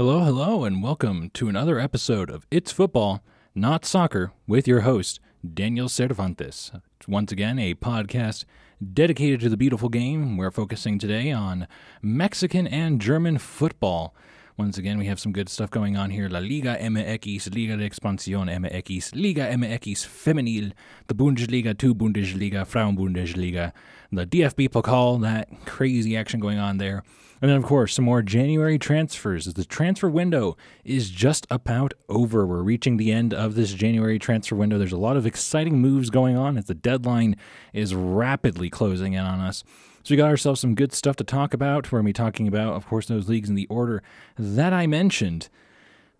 Hello, hello, and welcome to another episode of It's Football, Not Soccer with your host, Daniel Cervantes. Once again, a podcast dedicated to the beautiful game. We're focusing today on Mexican and German football. Once again, we have some good stuff going on here. La Liga MX, Liga de Expansión MX, Liga MX Femenil, the Bundesliga 2 Bundesliga, Frauen Bundesliga, the DFB Pokal, that crazy action going on there. And then, of course, some more January transfers. The transfer window is just about over. We're reaching the end of this January transfer window. There's a lot of exciting moves going on as the deadline is rapidly closing in on us. So we got ourselves some good stuff to talk about. We're going to be talking about, of course, those leagues in the order that I mentioned.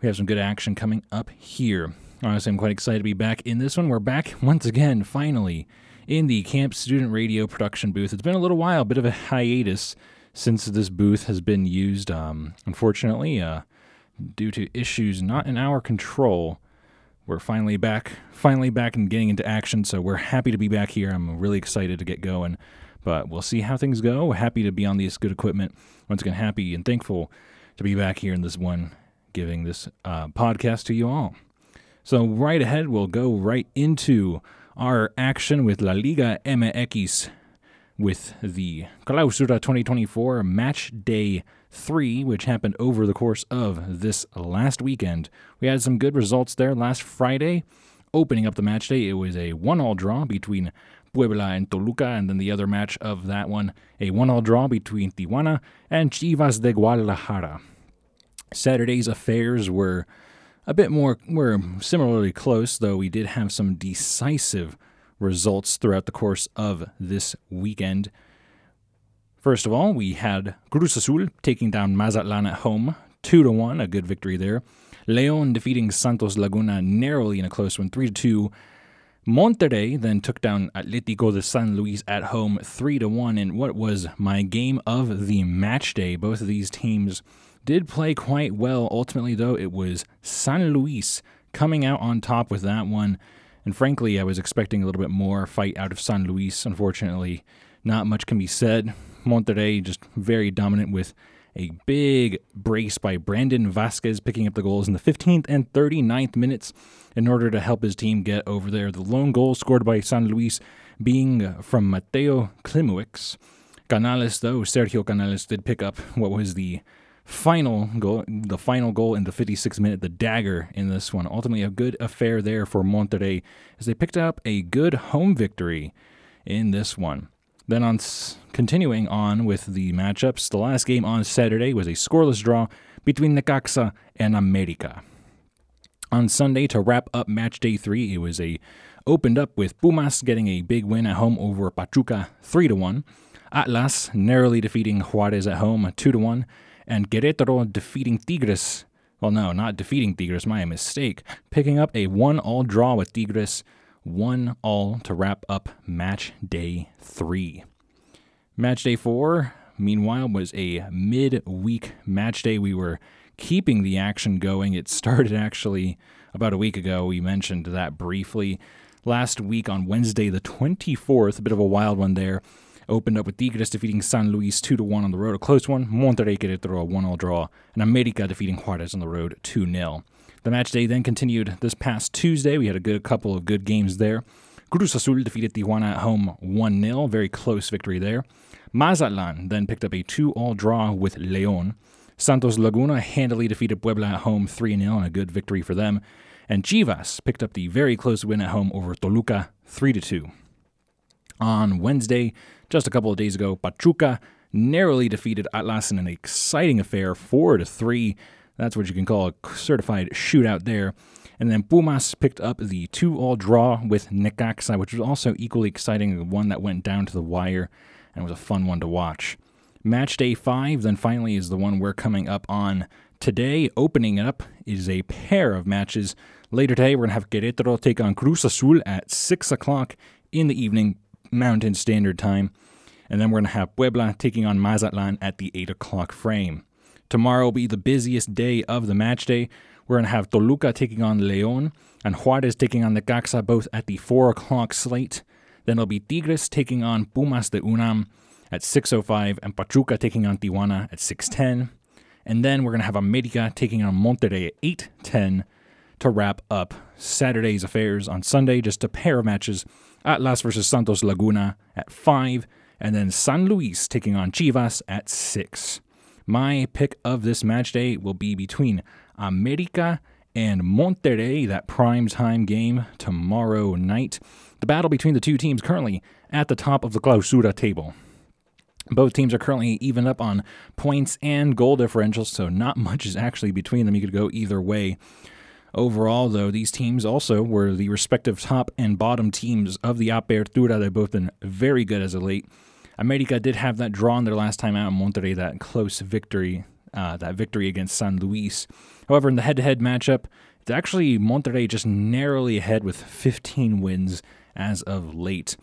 We have some good action coming up here. Honestly, I'm quite excited to be back in this one. We're back once again, finally, in the KAMP Student Radio production booth. It's been a little while, a bit of a hiatus since this booth has been used. Um, unfortunately, uh, due to issues not in our control, we're finally back, finally back and getting into action. So we're happy to be back here. I'm really excited to get going. But we'll see how things go. Happy to be on this good equipment. Once again, happy and thankful to be back here in this one, giving this uh, podcast to you all. So, right ahead, we'll go right into our action with La Liga MX with the Clausura 2024 match day three, which happened over the course of this last weekend. We had some good results there last Friday. Opening up the match day, it was a one all draw between Puebla and Toluca, and then the other match of that one, a one-all draw between Tijuana and Chivas de Guadalajara. Saturday's affairs were a bit more were similarly close, though we did have some decisive results throughout the course of this weekend. First of all, we had Cruz Azul taking down Mazatlan at home, two to one, a good victory there. Leon defeating Santos Laguna narrowly in a close one, three to two. Monterrey then took down Atletico de San Luis at home 3 to 1 in what was my game of the match day. Both of these teams did play quite well. Ultimately, though, it was San Luis coming out on top with that one. And frankly, I was expecting a little bit more fight out of San Luis. Unfortunately, not much can be said. Monterrey just very dominant with a big brace by Brandon Vazquez picking up the goals in the 15th and 39th minutes in order to help his team get over there. The lone goal scored by San Luis being from Mateo Klimowicz. Canales, though, Sergio Canales did pick up what was the final goal, the final goal in the 56th minute, the dagger in this one. Ultimately, a good affair there for Monterrey as they picked up a good home victory in this one. Then on continuing on with the matchups, the last game on Saturday was a scoreless draw between Necaxa and America. On Sunday to wrap up match day 3, it was a opened up with Pumas getting a big win at home over Pachuca 3 to 1. Atlas narrowly defeating Juarez at home 2 to 1 and Querétaro defeating Tigres well, no, not defeating Tigres, my mistake. Picking up a one all draw with Tigres one all to wrap up match day three. Match day four, meanwhile, was a mid-week match day. We were keeping the action going. It started actually about a week ago. We mentioned that briefly. Last week on Wednesday, the 24th, a bit of a wild one there. Opened up with Tigres defeating San Luis 2 1 on the road, a close one. Monterrey Querétaro a 1 0 draw. And America defeating Juarez on the road 2 0. The match day then continued this past Tuesday. We had a good couple of good games there. Cruz Azul defeated Tijuana at home 1 0, very close victory there. Mazatlan then picked up a 2 all draw with Leon. Santos Laguna handily defeated Puebla at home 3 0, and a good victory for them. And Chivas picked up the very close win at home over Toluca 3 2. On Wednesday, just a couple of days ago, Pachuca narrowly defeated Atlas in an exciting affair 4 3. That's what you can call a certified shootout there. And then Pumas picked up the two all draw with Necaxa, which was also equally exciting, the one that went down to the wire and was a fun one to watch. Match day five, then finally, is the one we're coming up on today. Opening up is a pair of matches. Later today, we're going to have Querétaro take on Cruz Azul at 6 o'clock in the evening, Mountain Standard Time. And then we're going to have Puebla taking on Mazatlan at the 8 o'clock frame. Tomorrow will be the busiest day of the match day. We're going to have Toluca taking on Leon and Juarez taking on Necaxa, both at the 4 o'clock slate. Then it'll be Tigres taking on Pumas de Unam at 6.05 and Pachuca taking on Tijuana at 6.10. And then we're going to have America taking on Monterrey at 8:10 to wrap up Saturday's affairs on Sunday. Just a pair of matches: Atlas versus Santos Laguna at five, and then San Luis taking on Chivas at six. My pick of this match day will be between America and Monterrey, that prime time game tomorrow night. The battle between the two teams currently at the top of the Clausura table. Both teams are currently even up on points and goal differentials, so not much is actually between them. You could go either way. Overall, though, these teams also were the respective top and bottom teams of the Apertura. They've both been very good as of late. America did have that draw in their last time out in Monterrey, that close victory, uh, that victory against San Luis. However, in the head-to-head matchup, it's actually Monterrey just narrowly ahead with 15 wins as of late.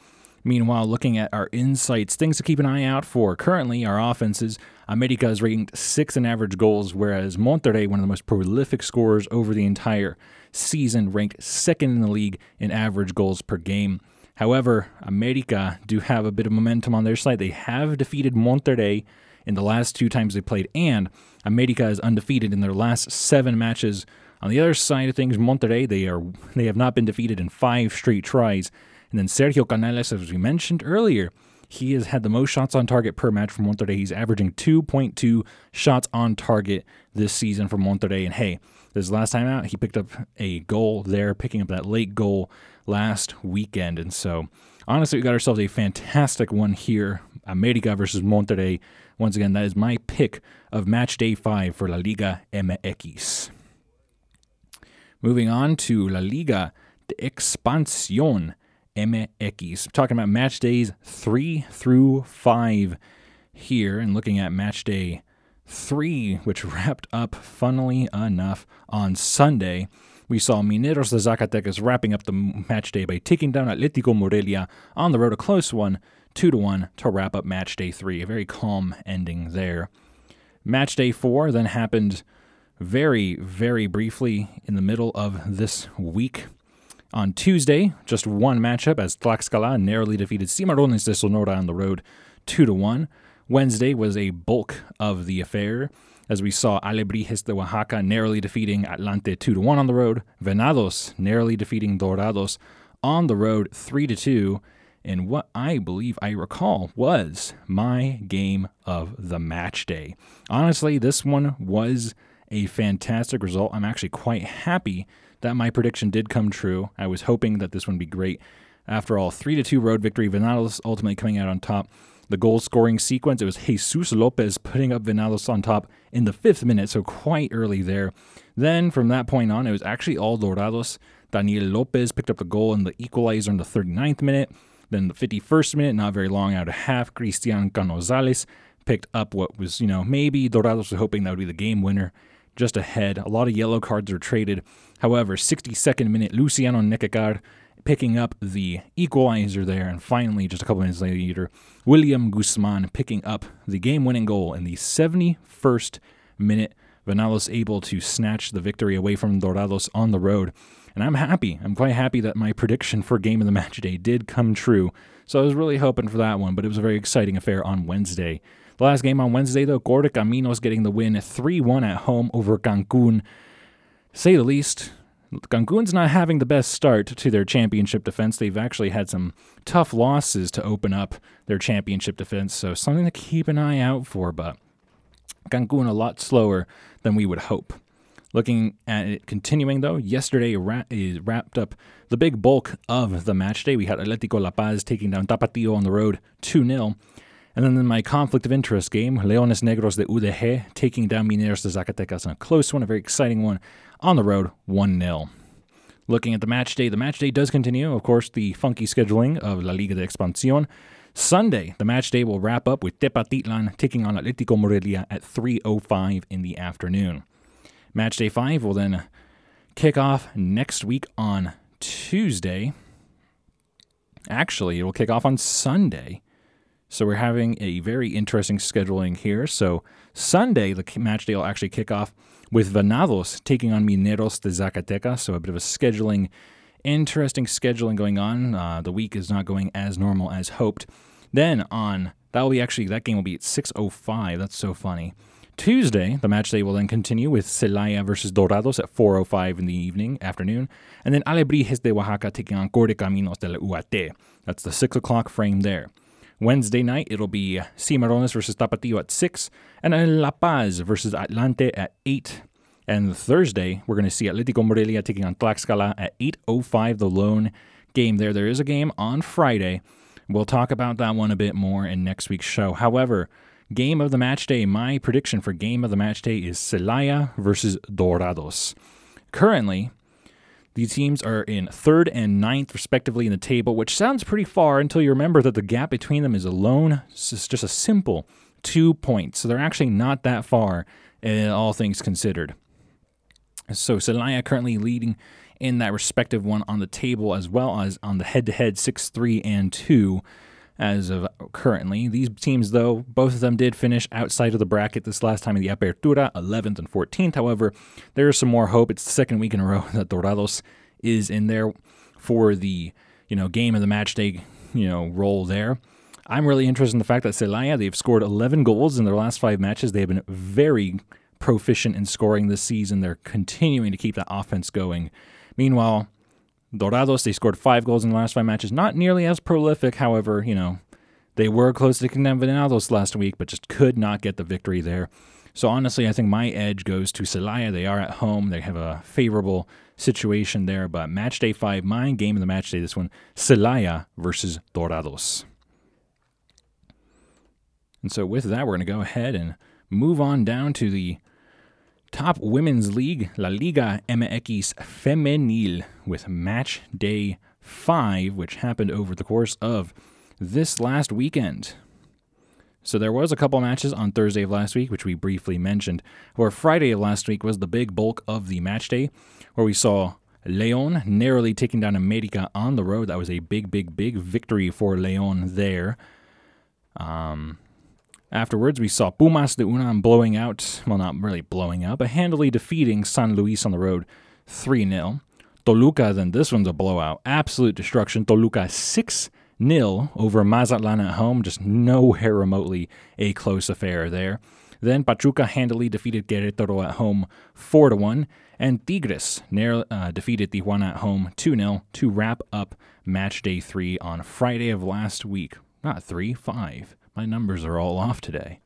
Meanwhile, looking at our insights, things to keep an eye out for. Currently, our offenses, America is ranked sixth in average goals, whereas Monterrey, one of the most prolific scorers over the entire season, ranked second in the league in average goals per game. However, America do have a bit of momentum on their side. They have defeated Monterrey in the last two times they played, and America is undefeated in their last seven matches. On the other side of things, Monterrey they are they have not been defeated in five straight tries. And then Sergio Canales, as we mentioned earlier, he has had the most shots on target per match for Monterrey. He's averaging 2.2 shots on target this season for Monterrey. And hey, this last time out, he picked up a goal there, picking up that late goal last weekend. And so, honestly, we got ourselves a fantastic one here America versus Monterrey. Once again, that is my pick of match day five for La Liga MX. Moving on to La Liga de Expansión. MX. Talking about match days three through five here and looking at match day three, which wrapped up, funnily enough, on Sunday. We saw Mineros de Zacatecas wrapping up the match day by taking down Atletico Morelia on the road, a close one, 2 to 1 to wrap up match day three. A very calm ending there. Match day four then happened very, very briefly in the middle of this week. On Tuesday, just one matchup as Tlaxcala narrowly defeated Cimarrones de Sonora on the road 2 to 1. Wednesday was a bulk of the affair as we saw Alebrijes de Oaxaca narrowly defeating Atlante 2 to 1 on the road, Venados narrowly defeating Dorados on the road 3 to 2 in what I believe I recall was my game of the match day. Honestly, this one was a fantastic result. I'm actually quite happy that my prediction did come true. I was hoping that this one would be great. After all, 3 to 2 road victory, Venados ultimately coming out on top. The goal scoring sequence, it was Jesus Lopez putting up Venados on top in the fifth minute, so quite early there. Then from that point on, it was actually all Dorados. Daniel Lopez picked up the goal in the equalizer in the 39th minute. Then the 51st minute, not very long out of half, Cristian Canozales picked up what was, you know, maybe Dorados was hoping that would be the game winner just ahead. A lot of yellow cards were traded. However, 62nd minute, Luciano Necacar picking up the equalizer there. And finally, just a couple minutes later, William Guzman picking up the game winning goal in the 71st minute. Venados able to snatch the victory away from Dorados on the road. And I'm happy. I'm quite happy that my prediction for game of the match day did come true. So I was really hoping for that one, but it was a very exciting affair on Wednesday. The last game on Wednesday, though, Correcaminos getting the win 3 1 at home over Cancun. Say the least, Cancun's not having the best start to their championship defense. They've actually had some tough losses to open up their championship defense, so something to keep an eye out for, but Cancun a lot slower than we would hope. Looking at it continuing though, yesterday ra- eh, wrapped up the big bulk of the match day. We had Atletico La Paz taking down Tapatio on the road 2 0. And then in my conflict of interest game, Leones Negros de UDG taking down Mineros de Zacatecas in a close one, a very exciting one on the road, 1 0. Looking at the match day, the match day does continue. Of course, the funky scheduling of La Liga de Expansión. Sunday, the match day will wrap up with Tepatitlan taking on Atletico Morelia at 3.05 in the afternoon. Match day 5 will then kick off next week on Tuesday. Actually, it will kick off on Sunday so we're having a very interesting scheduling here. So Sunday, the match day will actually kick off with Venados taking on Mineros de Zacatecas. So a bit of a scheduling, interesting scheduling going on. Uh, the week is not going as normal as hoped. Then on that will be actually that game will be at 6:05. That's so funny. Tuesday, the match day will then continue with Celaya versus Dorados at 4.05 in the evening, afternoon, and then Alebrijes de Oaxaca taking on Correcaminos de la UAT. That's the 6 o'clock frame there. Wednesday night, it'll be Cimarrones versus Tapatio at 6, and then La Paz versus Atlante at 8. And Thursday, we're going to see Atletico Morelia taking on Tlaxcala at 8.05, the lone game there. There is a game on Friday. We'll talk about that one a bit more in next week's show. However, game of the match day, my prediction for game of the match day is Celaya versus Dorados. Currently, these teams are in third and ninth, respectively, in the table, which sounds pretty far until you remember that the gap between them is alone, it's just a simple two points. So they're actually not that far, uh, all things considered. So Celaya currently leading in that respective one on the table, as well as on the head to head 6 3 and 2 as of currently. These teams, though, both of them did finish outside of the bracket this last time in the Apertura, 11th and 14th. However, there is some more hope. It's the second week in a row that Dorados is in there for the you know game of the match day you know role there. I'm really interested in the fact that Celaya they've scored 11 goals in their last five matches. They have been very proficient in scoring this season. They're continuing to keep that offense going. Meanwhile, Dorados, they scored five goals in the last five matches. Not nearly as prolific, however, you know, they were close to Venados last week, but just could not get the victory there. So honestly, I think my edge goes to Celaya. They are at home. They have a favorable situation there. But match day five, my game of the match day, this one, Celaya versus Dorados. And so with that, we're going to go ahead and move on down to the Top Women's League, La Liga MX Femenil, with match day five, which happened over the course of this last weekend. So there was a couple matches on Thursday of last week, which we briefly mentioned, where Friday of last week was the big bulk of the match day, where we saw Leon narrowly taking down America on the road. That was a big, big, big victory for Leon there. Um, Afterwards, we saw Pumas de Unam blowing out, well, not really blowing out, but handily defeating San Luis on the road 3 0. Toluca, then this one's a blowout. Absolute destruction. Toluca 6 0 over Mazatlan at home, just nowhere remotely a close affair there. Then Pachuca handily defeated Querétaro at home 4 1, and Tigres narrow, uh, defeated Tijuana at home 2 0 to wrap up match day 3 on Friday of last week. Not 3, 5. My numbers are all off today.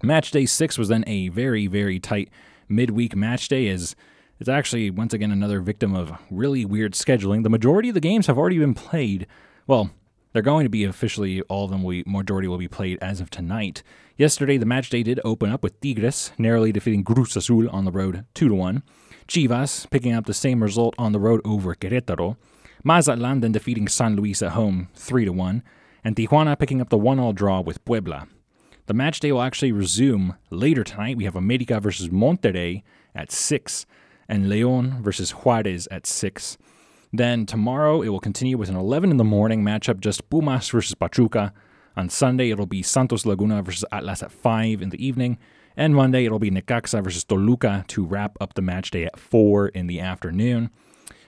Match day six was then a very, very tight midweek match day as it's actually once again another victim of really weird scheduling. The majority of the games have already been played. Well, they're going to be officially all of them. We majority will be played as of tonight. Yesterday, the match day did open up with Tigres narrowly defeating Cruz Azul on the road two to one. Chivas picking up the same result on the road over Querétaro. Mazatlan then defeating San Luis at home three to one and Tijuana picking up the one-all draw with Puebla. The match day will actually resume later tonight. We have America versus Monterrey at 6 and Leon versus Juarez at 6. Then tomorrow it will continue with an 11 in the morning matchup, just Pumas versus Pachuca. On Sunday it'll be Santos Laguna versus Atlas at 5 in the evening. And Monday it'll be Necaxa versus Toluca to wrap up the match day at 4 in the afternoon.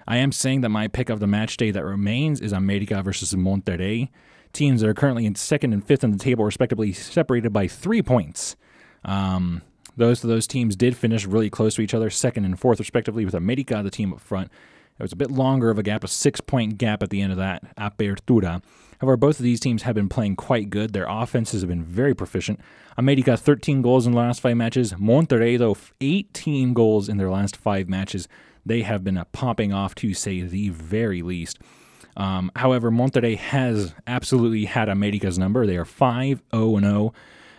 I am saying that my pick of the match day that remains is America versus Monterrey teams that are currently in second and fifth in the table, respectively, separated by three points. Um, those those teams did finish really close to each other, second and fourth, respectively, with America, the team up front. It was a bit longer of a gap, a six point gap at the end of that apertura. However, both of these teams have been playing quite good. Their offenses have been very proficient. America, 13 goals in the last five matches. Monterrey, though, 18 goals in their last five matches. They have been popping off, to say the very least. Um, however, Monterrey has absolutely had America's number. They are 5 0 0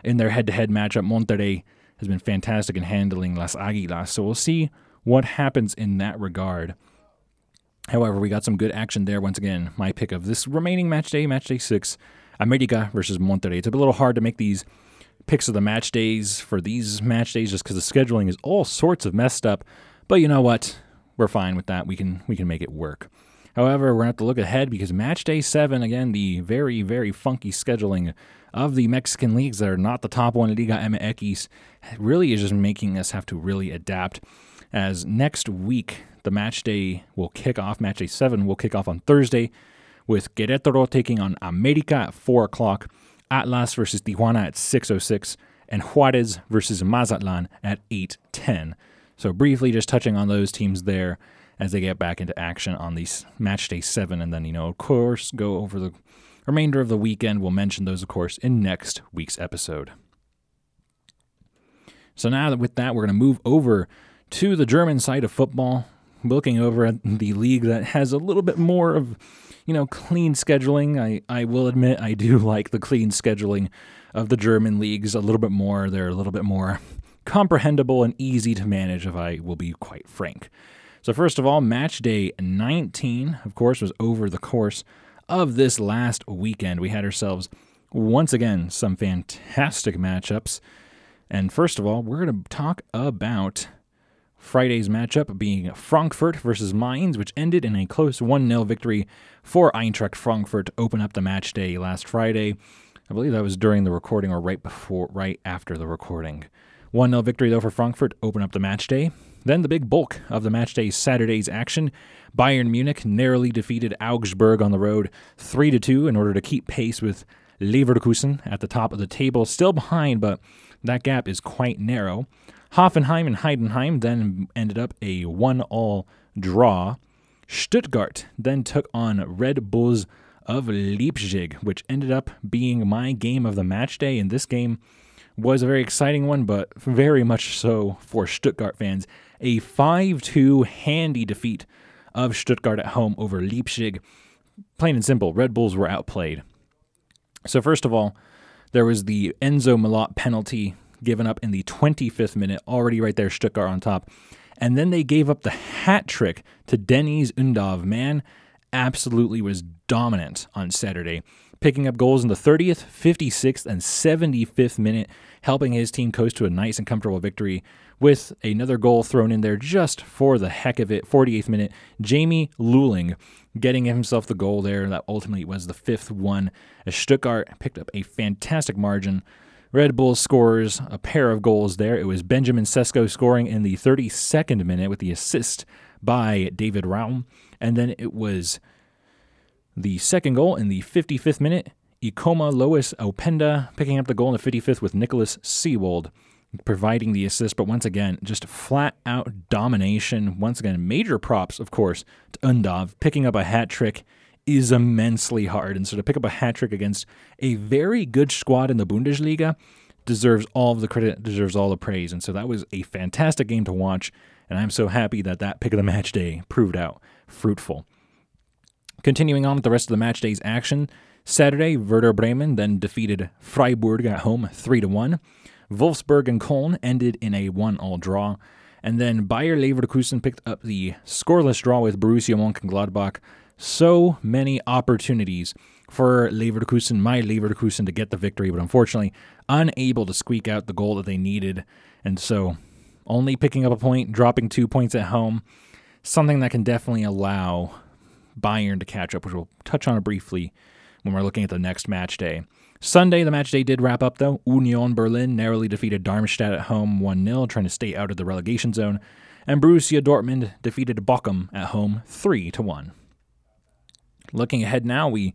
in their head to head matchup. Monterrey has been fantastic in handling Las Aguilas. So we'll see what happens in that regard. However, we got some good action there. Once again, my pick of this remaining match day, match day six, America versus Monterrey. It's a little hard to make these picks of the match days for these match days just because the scheduling is all sorts of messed up. But you know what? We're fine with that. We can we can make it work. However, we're going to have to look ahead because match day seven, again, the very, very funky scheduling of the Mexican leagues that are not the top one, Liga MX, really is just making us have to really adapt. As next week, the match day will kick off, match day seven will kick off on Thursday with Querétaro taking on America at 4 o'clock, Atlas versus Tijuana at 6.06, and Juarez versus Mazatlan at 8:10. So briefly, just touching on those teams there as they get back into action on these match day seven, and then you know, of course, go over the remainder of the weekend. We'll mention those, of course, in next week's episode. So now that with that, we're going to move over to the German side of football, looking over at the league that has a little bit more of, you know, clean scheduling. I, I will admit I do like the clean scheduling of the German leagues a little bit more. They're a little bit more comprehensible and easy to manage, if I will be quite frank. So, first of all, match day 19, of course, was over the course of this last weekend. We had ourselves, once again, some fantastic matchups. And first of all, we're going to talk about Friday's matchup being Frankfurt versus Mainz, which ended in a close 1 0 victory for Eintracht Frankfurt to open up the match day last Friday. I believe that was during the recording or right before, right after the recording. 1 0 victory, though, for Frankfurt, open up the match day. Then the big bulk of the match day Saturday's action. Bayern Munich narrowly defeated Augsburg on the road 3 to 2 in order to keep pace with Leverkusen at the top of the table, still behind, but that gap is quite narrow. Hoffenheim and Heidenheim then ended up a 1 all draw. Stuttgart then took on Red Bulls of Leipzig, which ended up being my game of the match day. And this game was a very exciting one, but very much so for Stuttgart fans. A 5 2 handy defeat of Stuttgart at home over Leipzig. Plain and simple, Red Bulls were outplayed. So, first of all, there was the Enzo Millot penalty given up in the 25th minute, already right there, Stuttgart on top. And then they gave up the hat trick to Deniz Undav. Man, absolutely was dominant on Saturday, picking up goals in the 30th, 56th, and 75th minute, helping his team coast to a nice and comfortable victory with another goal thrown in there just for the heck of it. 48th minute, Jamie Leweling getting himself the goal there. That ultimately was the fifth one as Stuttgart picked up a fantastic margin. Red Bull scores a pair of goals there. It was Benjamin Sesko scoring in the 32nd minute with the assist by David Raum. And then it was the second goal in the 55th minute. Ikoma Lois Openda picking up the goal in the 55th with Nicholas Seiwald providing the assist. But once again, just flat out domination. Once again, major props, of course, to Undav. Picking up a hat trick is immensely hard. And so to pick up a hat trick against a very good squad in the Bundesliga deserves all of the credit, deserves all the praise. And so that was a fantastic game to watch. And I'm so happy that that pick of the match day proved out fruitful. Continuing on with the rest of the match day's action, Saturday, Werder Bremen then defeated Freiburg at home 3 to 1. Wolfsburg and Köln ended in a 1 all draw. And then Bayer Leverkusen picked up the scoreless draw with Borussia Mönchengladbach. So many opportunities for Leverkusen, my Leverkusen, to get the victory, but unfortunately unable to squeak out the goal that they needed. And so only picking up a point, dropping two points at home, something that can definitely allow Bayern to catch up, which we'll touch on briefly when we're looking at the next match day. Sunday, the match day did wrap up though. Union Berlin narrowly defeated Darmstadt at home 1 0, trying to stay out of the relegation zone. And Borussia Dortmund defeated Bochum at home 3 1. Looking ahead now, we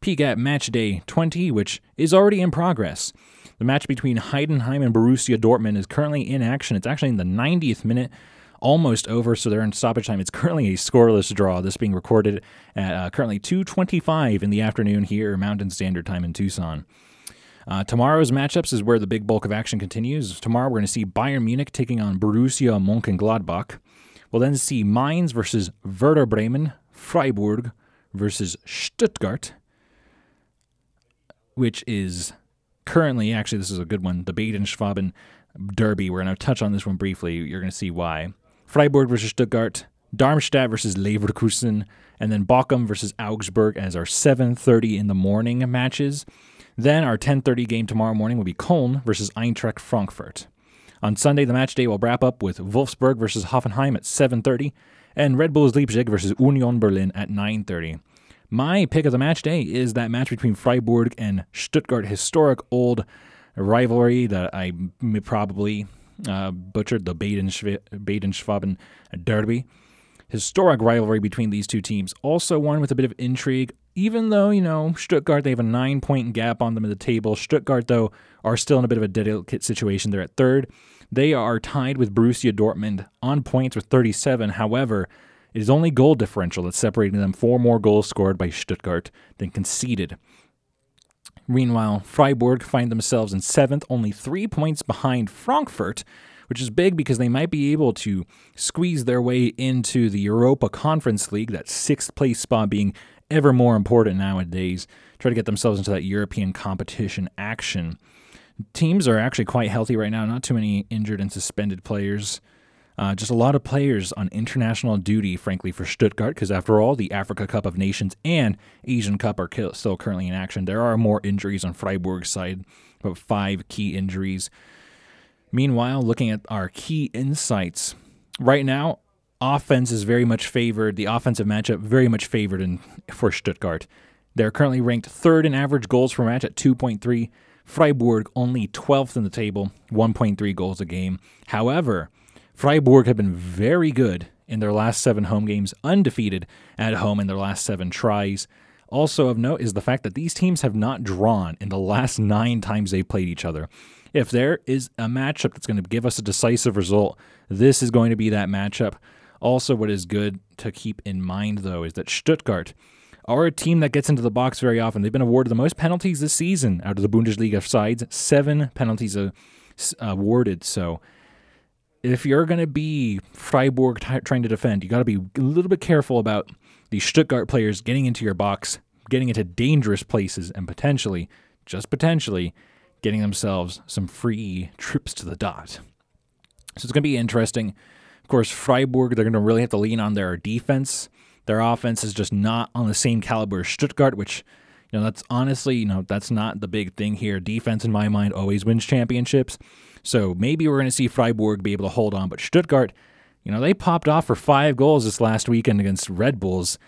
peek at match day 20, which is already in progress. The match between Heidenheim and Borussia Dortmund is currently in action. It's actually in the 90th minute, almost over, so they're in stoppage time. It's currently a scoreless draw. This being recorded at uh, currently 2:25 in the afternoon here, Mountain Standard Time in Tucson. Uh, tomorrow's matchups is where the big bulk of action continues. Tomorrow we're going to see Bayern Munich taking on Borussia Mönchengladbach. We'll then see Mainz versus Werder Bremen, Freiburg versus Stuttgart, which is currently, actually, this is a good one, the Baden Schwaben Derby. We're going to touch on this one briefly. You're going to see why. Freiburg versus Stuttgart, Darmstadt versus Leverkusen, and then Bochum versus Augsburg as our 7:30 in the morning matches. Then our 10:30 game tomorrow morning will be Köln versus Eintracht Frankfurt. On Sunday, the match day will wrap up with Wolfsburg versus Hoffenheim at 7:30, and Red Bulls Leipzig versus Union Berlin at 9:30. My pick of the match day is that match between Freiburg and Stuttgart, historic old rivalry that I probably uh, butchered, the Baden Schwaben Derby. historic rivalry between these two teams. Also, one with a bit of intrigue, even though, you know, Stuttgart, they have a nine point gap on them at the table. Stuttgart, though, are still in a bit of a delicate situation. They're at third. They are tied with Borussia Dortmund on points with 37. However, it is only goal differential that's separating them. Four more goals scored by Stuttgart than conceded. Meanwhile, Freiburg find themselves in seventh, only three points behind Frankfurt, which is big because they might be able to squeeze their way into the Europa Conference League, that sixth place spot being ever more important nowadays, try to get themselves into that European competition action. Teams are actually quite healthy right now, not too many injured and suspended players. Uh, just a lot of players on international duty, frankly, for Stuttgart, because after all, the Africa Cup of Nations and Asian Cup are still currently in action. There are more injuries on Freiburg's side, but five key injuries. Meanwhile, looking at our key insights, right now, offense is very much favored. The offensive matchup very much favored in, for Stuttgart. They're currently ranked third in average goals per match at 2.3. Freiburg only 12th in the table, 1.3 goals a game. However, Freiburg have been very good in their last seven home games, undefeated at home in their last seven tries. Also of note is the fact that these teams have not drawn in the last nine times they've played each other. If there is a matchup that's going to give us a decisive result, this is going to be that matchup. Also, what is good to keep in mind, though, is that Stuttgart are a team that gets into the box very often. They've been awarded the most penalties this season out of the Bundesliga sides, seven penalties awarded. So, if you're going to be Freiburg t- trying to defend, you got to be a little bit careful about the Stuttgart players getting into your box, getting into dangerous places, and potentially, just potentially, getting themselves some free trips to the dot. So it's going to be interesting. Of course, Freiburg, they're going to really have to lean on their defense. Their offense is just not on the same caliber as Stuttgart, which, you know, that's honestly, you know, that's not the big thing here. Defense, in my mind, always wins championships. So maybe we're going to see Freiburg be able to hold on. But Stuttgart, you know, they popped off for five goals this last weekend against Red Bulls.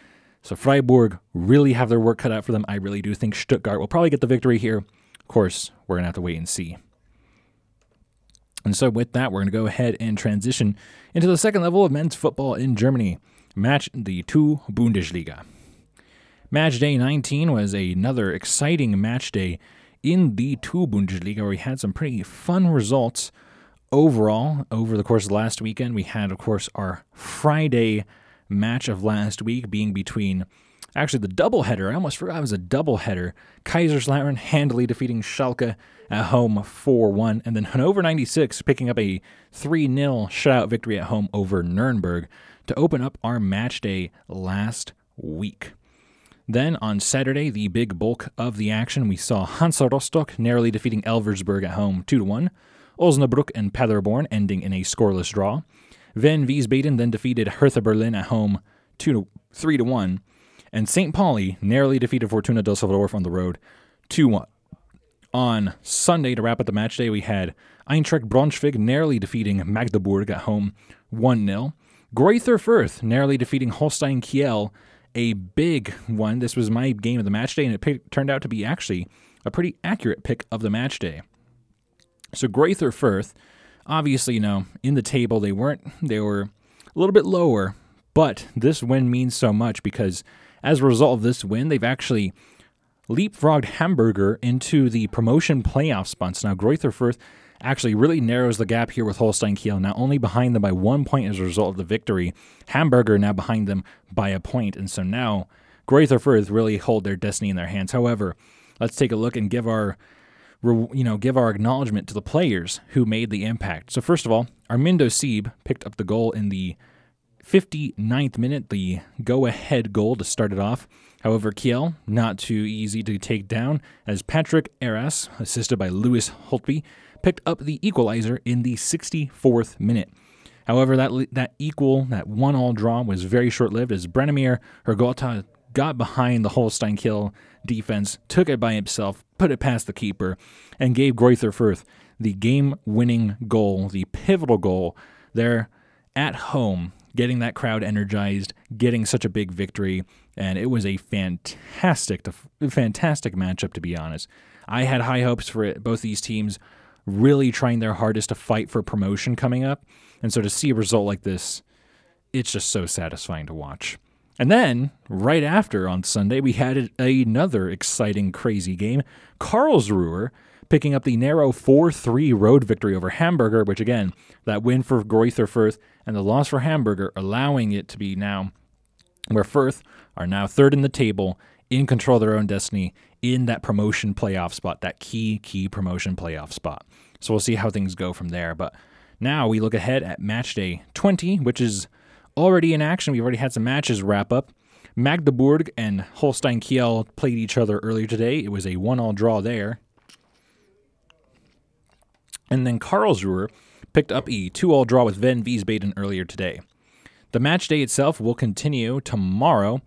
So Freiburg really have their work cut out for them. I really do think Stuttgart will probably get the victory here. Of course, we're going to have to wait and see. And so, with that, we're going to go ahead and transition into the second level of men's football in Germany. Match the two Bundesliga. Match day 19 was another exciting match day in the two Bundesliga, where we had some pretty fun results overall over the course of last weekend. We had, of course, our Friday match of last week being between actually the doubleheader. I almost forgot it was a doubleheader. Kaiserslautern handily defeating Schalke at home 4 1, and then Hannover 96 picking up a 3 0 shutout victory at home over Nuremberg to open up our match day last week. Then on Saturday, the big bulk of the action, we saw Hansa Rostock narrowly defeating Elversberg at home 2 1, Osnabrück and Paderborn ending in a scoreless draw. Wehen Wiesbaden then defeated Hertha Berlin at home 2 3 1, and St. Pauli narrowly defeated Fortuna Düsseldorf on the road 2 1. On Sunday, to wrap up the match day, we had Eintracht Braunschweig narrowly defeating Magdeburg at home 1 0. Greuther Fürth narrowly defeating Holstein Kiel a big one. This was my game of the match day, and it pick, turned out to be actually a pretty accurate pick of the match day. So Greuther Fürth, obviously, you know, in the table they weren't. They were a little bit lower, but this win means so much because as a result of this win, they've actually leapfrogged Hamburger into the promotion playoff spots. Now Greuther Fürth actually really narrows the gap here with Holstein Kiel, now only behind them by one point as a result of the victory. Hamburger now behind them by a point, and so now Greuther really hold their destiny in their hands. However, let's take a look and give our you know give our acknowledgement to the players who made the impact. So first of all, Armindo Sieb picked up the goal in the 59th minute, the go-ahead goal to start it off. However, Kiel, not too easy to take down, as Patrick Erras, assisted by Lewis Holtby, picked up the equalizer in the 64th minute. However, that that equal, that one-all draw was very short-lived as Branimir Hrgota got behind the Holstein Kiel defense, took it by himself, put it past the keeper, and gave Greuther Fürth the game-winning goal, the pivotal goal there at home, getting that crowd energized, getting such a big victory, and it was a fantastic, fantastic matchup to be honest. I had high hopes for it. Both these teams really trying their hardest to fight for promotion coming up. And so to see a result like this, it's just so satisfying to watch. And then, right after on Sunday, we had another exciting, crazy game. Karlsruhe picking up the narrow 4 3 road victory over Hamburger, which again, that win for Greuther Fürth and the loss for Hamburger, allowing it to be now where Fürth are now third in the table, in control of their own destiny, in that promotion playoff spot, that key, key promotion playoff spot. So we'll see how things go from there. But now we look ahead at match day 20, which is already in action. We've already had some matches wrap up. Magdeburg and Holstein Kiel played each other earlier today. It was a one all draw there. And then Karlsruhe picked up a two all draw with Wehen Wiesbaden earlier today. The match day itself will continue tomorrow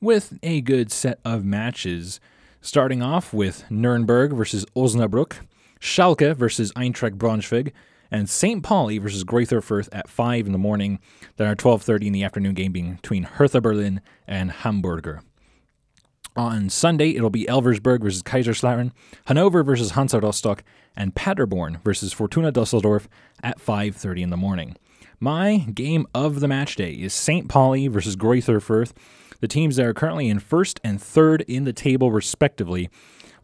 with a good set of matches, starting off with Nuremberg versus Osnabrück, Schalke versus Eintracht Braunschweig, and St. Pauli versus Greuther Fürth at 5 in the morning. Then our 12.30 in the afternoon game being between Hertha Berlin and Hamburger. On Sunday, it'll be Elversberg versus Kaiserslautern, Hanover versus Hansa Rostock, and Paderborn versus Fortuna Dusseldorf at 5.30 in the morning. My game of the match day is St. Pauli versus Greuther Fürth, the teams that are currently in first and third in the table, respectively.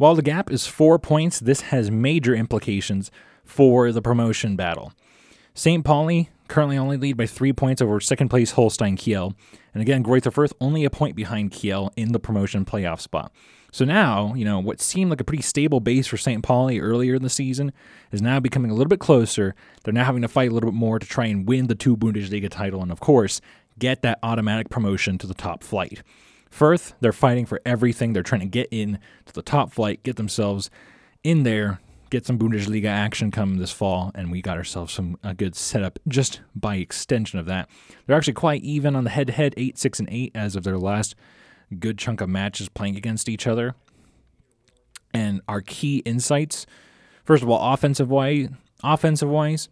While the gap is four points, this has major implications for the promotion battle. St. Pauli currently only lead by three points over second place Holstein Kiel. And again, Greuther Fürth only a point behind Kiel in the promotion playoff spot. So now, you know, what seemed like a pretty stable base for St. Pauli earlier in the season is now becoming a little bit closer. They're now having to fight a little bit more to try and win the two Bundesliga title and, of course, get that automatic promotion to the top flight. Fürth, they're fighting for everything. They're trying to get in to the top flight, get themselves in there get some Bundesliga action come this fall, and we got ourselves some a good setup just by extension of that. They're actually quite even on the head-to-head, eight, six, and eight as of their last good chunk of matches playing against each other. And our key insights, first of all, offensive wise, offensive wise,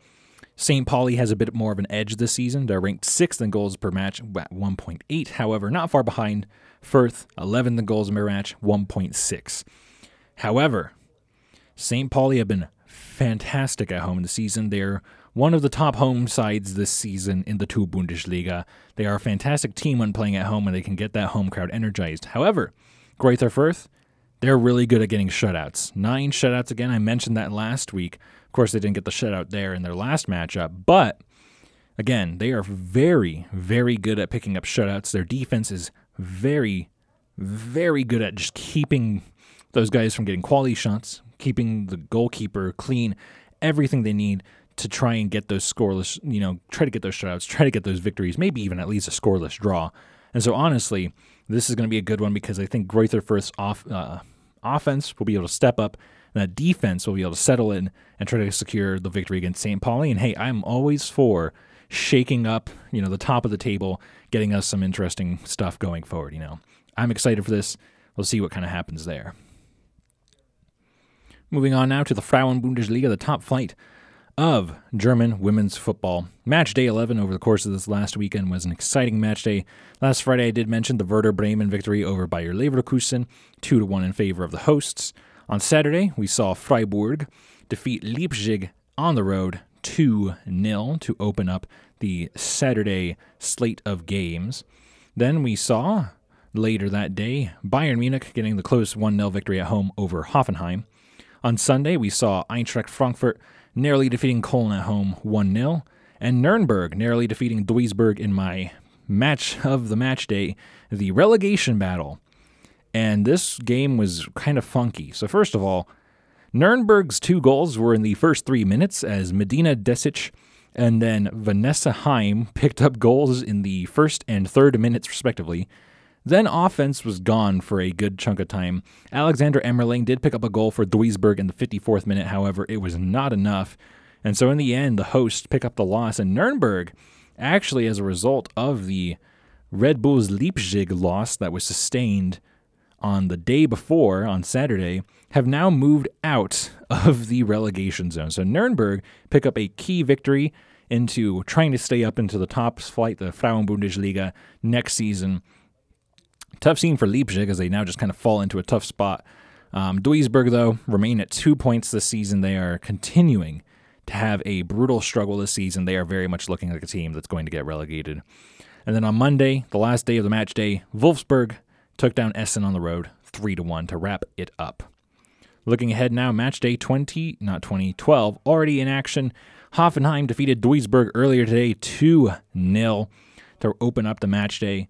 St. Pauli has a bit more of an edge this season. They're ranked sixth in goals per match at 1.8. However, not far behind Fürth, 11th in goals per match, 1.6. However, St. Pauli have been fantastic at home this season. They're one of the top home sides this season in the two Bundesliga. They are a fantastic team when playing at home and they can get that home crowd energized. However, Greuther Fürth, they're really good at getting shutouts. Nine shutouts again. I mentioned that last week. Of course, they didn't get the shutout there in their last matchup, but again, they are very, very good at picking up shutouts. Their defense is very, very good at just keeping those guys from getting quality shots, keeping the goalkeeper clean, everything they need to try and get those scoreless, you know, try to get those shutouts, try to get those victories, maybe even at least a scoreless draw. And so, honestly, this is going to be a good one because I think Greuther Fürth's off, uh, offense will be able to step up, and that defense will be able to settle in and try to secure the victory against St. Pauli. And hey, I'm always for shaking up, you know, the top of the table, getting us some interesting stuff going forward. You know, I'm excited for this. We'll see what kind of happens there. Moving on now to the Frauen Bundesliga, the top flight of German women's football. Match day 11 over the course of this last weekend was an exciting match day. Last Friday, I did mention the Werder Bremen victory over Bayer Leverkusen, 2 to 1 in favor of the hosts. On Saturday, we saw Freiburg defeat Leipzig on the road 2 0 to open up the Saturday slate of games. Then we saw later that day Bayern Munich getting the close 1 0 victory at home over Hoffenheim. On Sunday, we saw Eintracht Frankfurt narrowly defeating Cologne at home 1 0, and Nuremberg narrowly defeating Duisburg in my match of the match day, the relegation battle. And this game was kind of funky. So, first of all, Nuremberg's two goals were in the first three minutes as Medina Desic and then Vanessa Heim picked up goals in the first and third minutes, respectively. Then offense was gone for a good chunk of time. Alexander Emmerling did pick up a goal for Duisburg in the 54th minute, however, it was not enough. And so in the end, the hosts pick up the loss. And Nuremberg, actually, as a result of the Red Bulls Leipzig loss that was sustained on the day before, on Saturday, have now moved out of the relegation zone. So Nuremberg pick up a key victory into trying to stay up into the top flight, the Frauen Bundesliga, next season. Tough scene for Leipzig as they now just kind of fall into a tough spot. Um, Duisburg, though, remain at two points this season. They are continuing to have a brutal struggle this season. They are very much looking like a team that's going to get relegated. And then on Monday, the last day of the match day, Wolfsburg took down Essen on the road 3 to 1 to wrap it up. Looking ahead now, match day 20, not 2012, already in action. Hoffenheim defeated Duisburg earlier today 2 0 to open up the match day.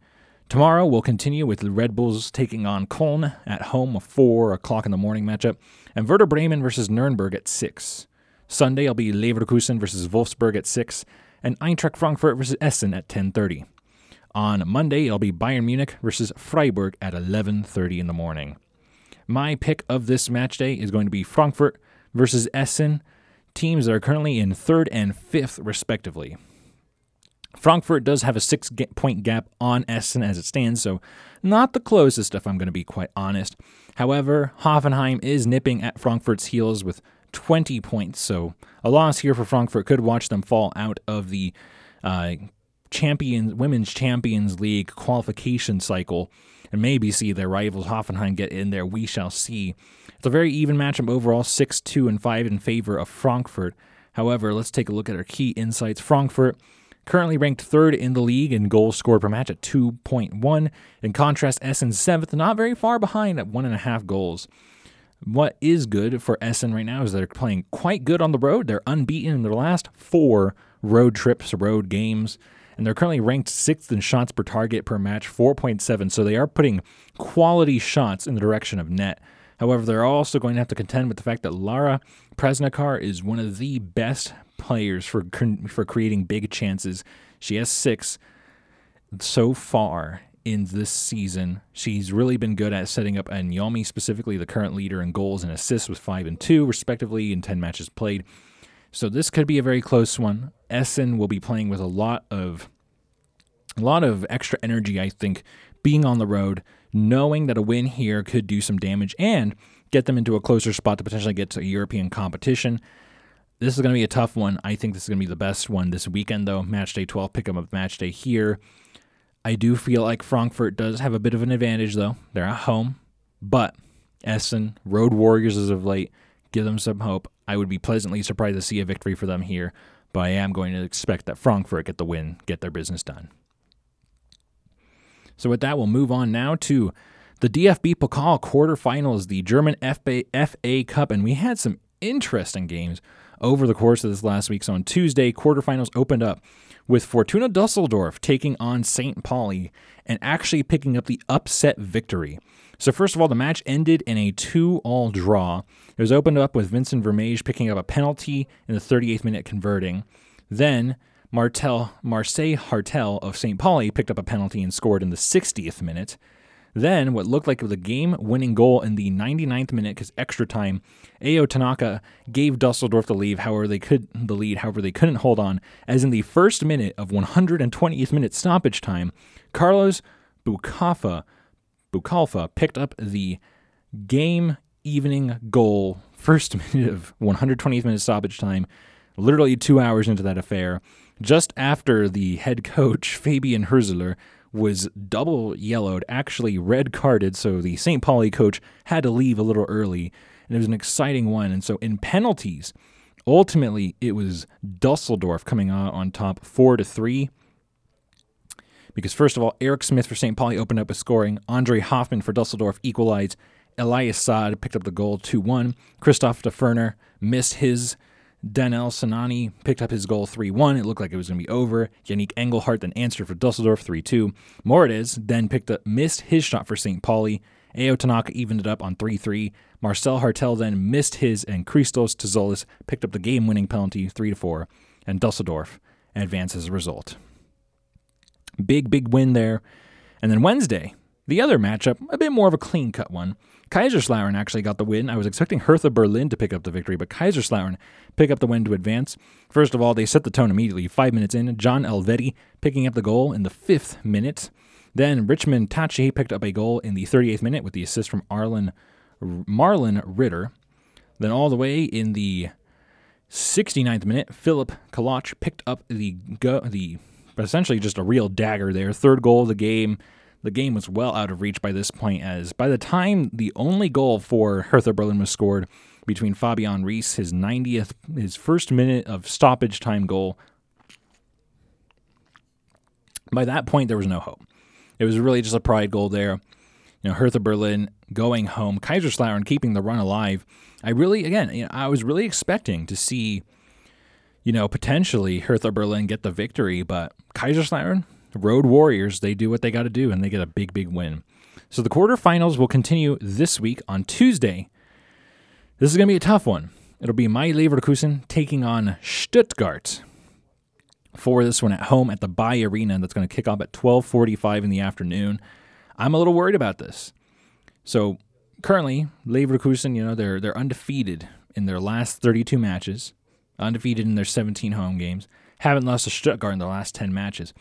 Tomorrow we'll continue with the Red Bulls taking on Köln at home, a 4 o'clock in the morning matchup, and Werder Bremen versus Nuremberg at 6. Sunday will be Leverkusen versus Wolfsburg at 6, and Eintracht Frankfurt versus Essen at 10.30. On Monday, it'll be Bayern Munich versus Freiburg at 11:30 in the morning. My pick of this match day is going to be Frankfurt versus Essen, teams that are currently in third and fifth, respectively. Frankfurt does have a six point gap on Essen as it stands, so not the closest, if I'm going to be quite honest. However, Hoffenheim is nipping at Frankfurt's heels with 20 points, so a loss here for Frankfurt could watch them fall out of the uh, champions women's champions league qualification cycle and maybe see their rivals Hoffenheim get in there. We shall see. It's a very even matchup overall, 6 2 and 5 in favor of Frankfurt. However, let's take a look at our key insights. Frankfurt currently ranked third in the league in goals scored per match at 2.1. In contrast, Essen seventh, not very far behind at one and a half goals. What is good for Essen right now is they're playing quite good on the road. They're unbeaten in their last four road trips, road games and they're currently ranked sixth in shots per target per match, 4.7. So they are putting quality shots in the direction of net. However, they're also going to have to contend with the fact that Lara Prašnikar is one of the best players for for creating big chances. She has six so far in this season. She's really been good at setting up Anyomi, specifically the current leader in goals and assists with five and two, respectively, in 10 matches played. So this could be a very close one. Essen will be playing with a lot of a lot of extra energy, I think, being on the road, knowing that a win here could do some damage and get them into a closer spot to potentially get to a European competition. This is going to be a tough one. I think this is going to be the best one this weekend, though. Match day 12, pick up match day here. I do feel like Frankfurt does have a bit of an advantage, though. They're at home, but Essen, Road Warriors as of late, give them some hope. I would be pleasantly surprised to see a victory for them here, but I am going to expect that Frankfurt get the win, get their business done. So with that, we'll move on now to the DFB Pokal quarterfinals, the German FA, FA Cup, and we had some interesting games over the course of this last week. So on Tuesday, quarterfinals opened up with Fortuna Dusseldorf taking on St. Pauli and actually picking up the upset victory. So, first of all, the match ended in a 2 all draw. It was opened up with Vincent Vermeij picking up a penalty in the 38th minute, converting. Then, Martel, Marcel Hartel of St. Pauli picked up a penalty and scored in the 60th minute. Then, what looked like was a game winning goal in the 99th minute because extra time, Ao Tanaka gave Dusseldorf the lead, however they could the lead, however they couldn't hold on, as in the first minute of 120th minute stoppage time, Carlos Bukafa Boukhalfa picked up the game evening goal, first minute of 120th minute stoppage time, literally two hours into that affair, just after the head coach, Fabian Hürzeler, was double yellowed, actually red carded, so the St. Pauli coach had to leave a little early, and it was an exciting one. And so in penalties, ultimately it was Dusseldorf coming out on top four to three. Because first of all, Eric Smith for St. Pauli opened up with scoring. Andre Hoffmann for Dusseldorf equalized. Elias Saad picked up the goal 2 1. Christoph Daferner missed his. Daniel Sinani picked up his goal 3 1. It looked like it was going to be over. Yannick Engelhardt then answered for Dusseldorf 3 2. Moritz then picked up, missed his shot for St. Pauli. Ao Tanaka evened it up on 3 3. Marcel Hartel then missed his, and Christos Tzolis picked up the game winning penalty 3 4. And Dusseldorf advances as a result. Big, big win there. And then Wednesday, the other matchup, a bit more of a clean cut one. Kaiserslautern actually got the win. I was expecting Hertha Berlin to pick up the victory, but Kaiserslautern pick up the win to advance. First of all, they set the tone immediately. Five minutes in, John Elvedi picking up the goal in the fifth minute. Then Richmond Tachie picked up a goal in the 38th minute with the assist from Arlen Marlon Ritter. Then all the way in the 69th minute, Philip Kalach picked up the go- the essentially just a real dagger there. Third goal of the game. The game was well out of reach by this point, as by the time the only goal for Hertha Berlin was scored between Fabian Reese, his 90th, his first minute of stoppage time goal. By that point, there was no hope. It was really just a pride goal there. You know, Hertha Berlin going home, Kaiserslautern keeping the run alive. I really, again, you know, I was really expecting to see, you know, potentially Hertha Berlin get the victory, but Kaiserslautern, Road Warriors, they do what they got to do and they get a big, big win. So the quarterfinals will continue this week on Tuesday. This is going to be a tough one. It'll be my Leverkusen taking on Stuttgart for this one at home at the Bay Arena. That's going to kick off at 12:45 in the afternoon. I'm a little worried about this. So currently, Leverkusen, you know, they're they're undefeated in their last 32 matches, undefeated in their 17 home games. Haven't lost to Stuttgart in their last 10 matches.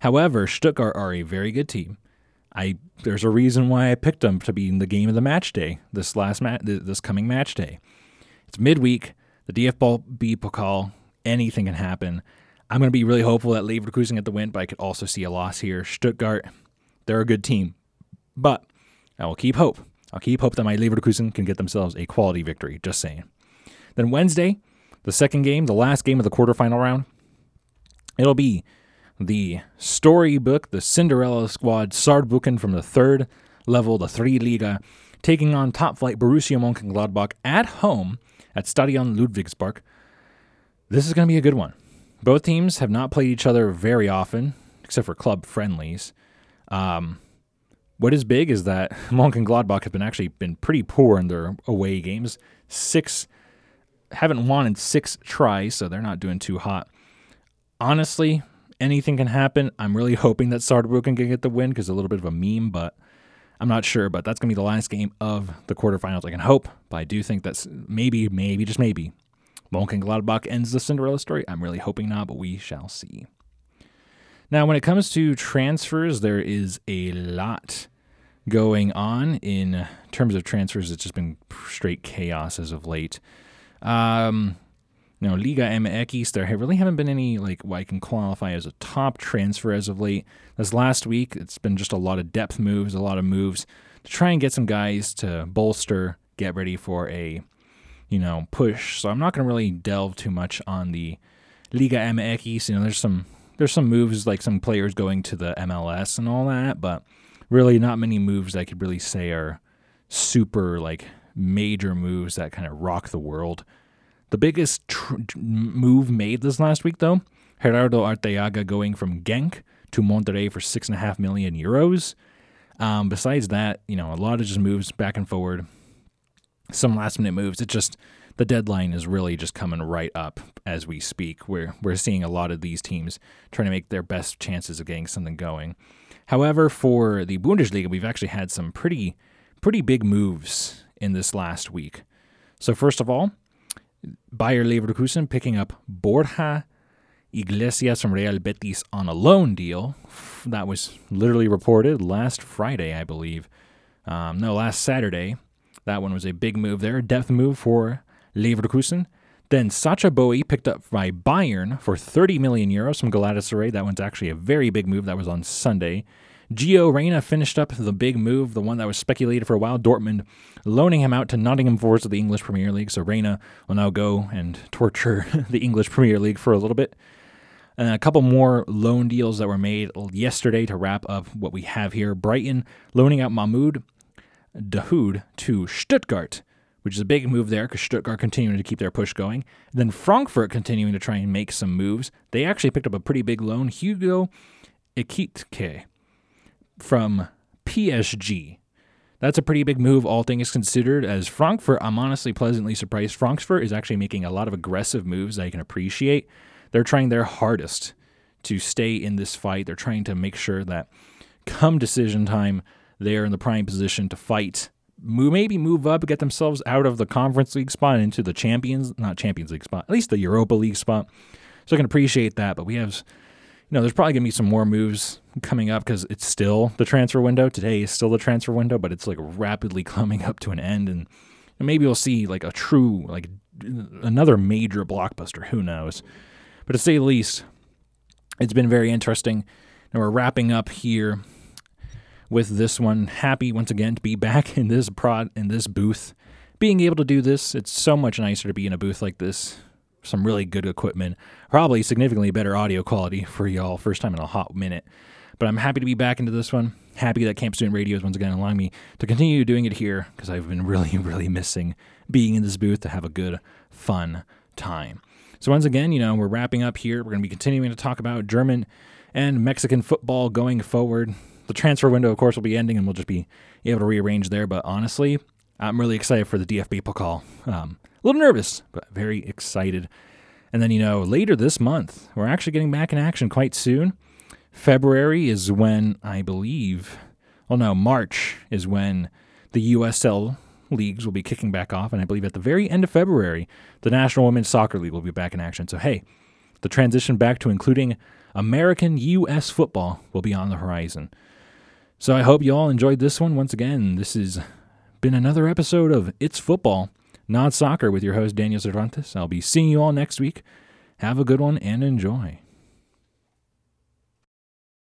However, Stuttgart are a very good team. I there's a reason why I picked them to be in the game of the match day this last match this coming match day. It's midweek, the DFB Pokal, anything can happen. I'm going to be really hopeful that Leverkusen get the win, but I could also see a loss here. Stuttgart, they're a good team, but I will keep hope. I'll keep hope that my Leverkusen can get themselves a quality victory. Just saying. Then Wednesday, the second game, the last game of the quarterfinal round, it'll be the storybook, the Cinderella squad, Saarbrücken from the third level, the three Liga, taking on top flight Borussia Mönchengladbach at home at Stadion Ludwigspark. This is going to be a good one. Both teams have not played each other very often, except for club friendlies. Um, what is big is that Mönchengladbach have been actually been pretty poor in their away games. Six haven't won in six tries, so they're not doing too hot. Honestly, anything can happen. I'm really hoping that Saarbrücken can get the win because a little bit of a meme, but I'm not sure. But that's gonna be the last game of the quarterfinals. I can hope, but I do think that's maybe, maybe, just maybe Mönchengladbach ends the Cinderella story. I'm really hoping not, but we shall see. Now, when it comes to transfers, there is a lot going on in terms of transfers. It's just been straight chaos as of late. Um, you know, Liga MX, there really haven't been any like what I can qualify as a top transfer as of late. This last week, it's been just a lot of depth moves, a lot of moves to try and get some guys to bolster, get ready for a you know, push. So I'm not going to really delve too much on the Liga MX. You know, there's some there's some moves like some players going to the MLS and all that, but really not many moves I could really say are super like major moves that kind of rock the world. The biggest tr- move made this last week, though, Gerardo Arteaga going from Genk to Monterrey for six and a half million euros. Um, besides that, you know, a lot of just moves back and forward some last minute moves. It just the deadline is really just coming right up as we speak. We're we're seeing a lot of these teams trying to make their best chances of getting something going. However, for the Bundesliga, we've actually had some pretty pretty big moves in this last week. So first of all, Bayer Leverkusen picking up Borja Iglesias from Real Betis on a loan deal. That was literally reported last Friday, I believe. Um, no, last Saturday. That one was a big move there, a depth move for Leverkusen. Then Sacha Boey picked up by Bayern for 30 million euros from Galatasaray. That one's actually a very big move. That was on Sunday. Gio Reyna finished up the big move, the one that was speculated for a while. Dortmund loaning him out to Nottingham Forest of the English Premier League. So Reyna will now go and torture the English Premier League for a little bit. And a couple more loan deals that were made yesterday to wrap up what we have here. Brighton loaning out Mahmoud Dahoud to Stuttgart, which is a big move there because Stuttgart continuing to keep their push going. And then Frankfurt continuing to try and make some moves. They actually picked up a pretty big loan, Hugo Ekitike from PSG. That's a pretty big move, all things considered. As Frankfurt, I'm honestly pleasantly surprised. Frankfurt is actually making a lot of aggressive moves that I can appreciate. They're trying their hardest to stay in this fight. They're trying to make sure that come decision time, they're in the prime position to fight, maybe move up, get themselves out of the Conference League spot into the Champions, not Champions League spot, at least the Europa League spot. So I can appreciate that. But we have, know, there's probably going to be some more moves coming up because it's still the transfer window. Today is still the transfer window, but it's like rapidly coming up to an end. And maybe we'll see like a true, like another major blockbuster. Who knows? But to say the least, it's been very interesting. And we're wrapping up here with this one. Happy once again to be back in this prod in this booth. Being able to do this, it's so much nicer to be in a booth like this some really good equipment, probably significantly better audio quality for y'all. First time in a hot minute. But I'm happy to be back into this one. Happy that KAMP Student Radio is once again allowing me to continue doing it here because I've been really, really missing being in this booth to have a good, fun time. So, once again, you know, we're wrapping up here. We're going to be continuing to talk about German and Mexican football going forward. The transfer window, of course, will be ending and we'll just be able to rearrange there. But honestly, I'm really excited for the DFB Pokal. Um, a little nervous, but very excited. And then, you know, later this month, we're actually getting back in action quite soon. February is when I believe, well, no, March is when the USL leagues will be kicking back off. And I believe at the very end of February, the National Women's Soccer League will be back in action. So, hey, the transition back to including American U.S. football will be on the horizon. So I hope you all enjoyed this one. Once again, this has been another episode of It's Football, Not Soccer with your host, Daniel Cervantes. I'll be seeing you all next week. Have a good one and enjoy.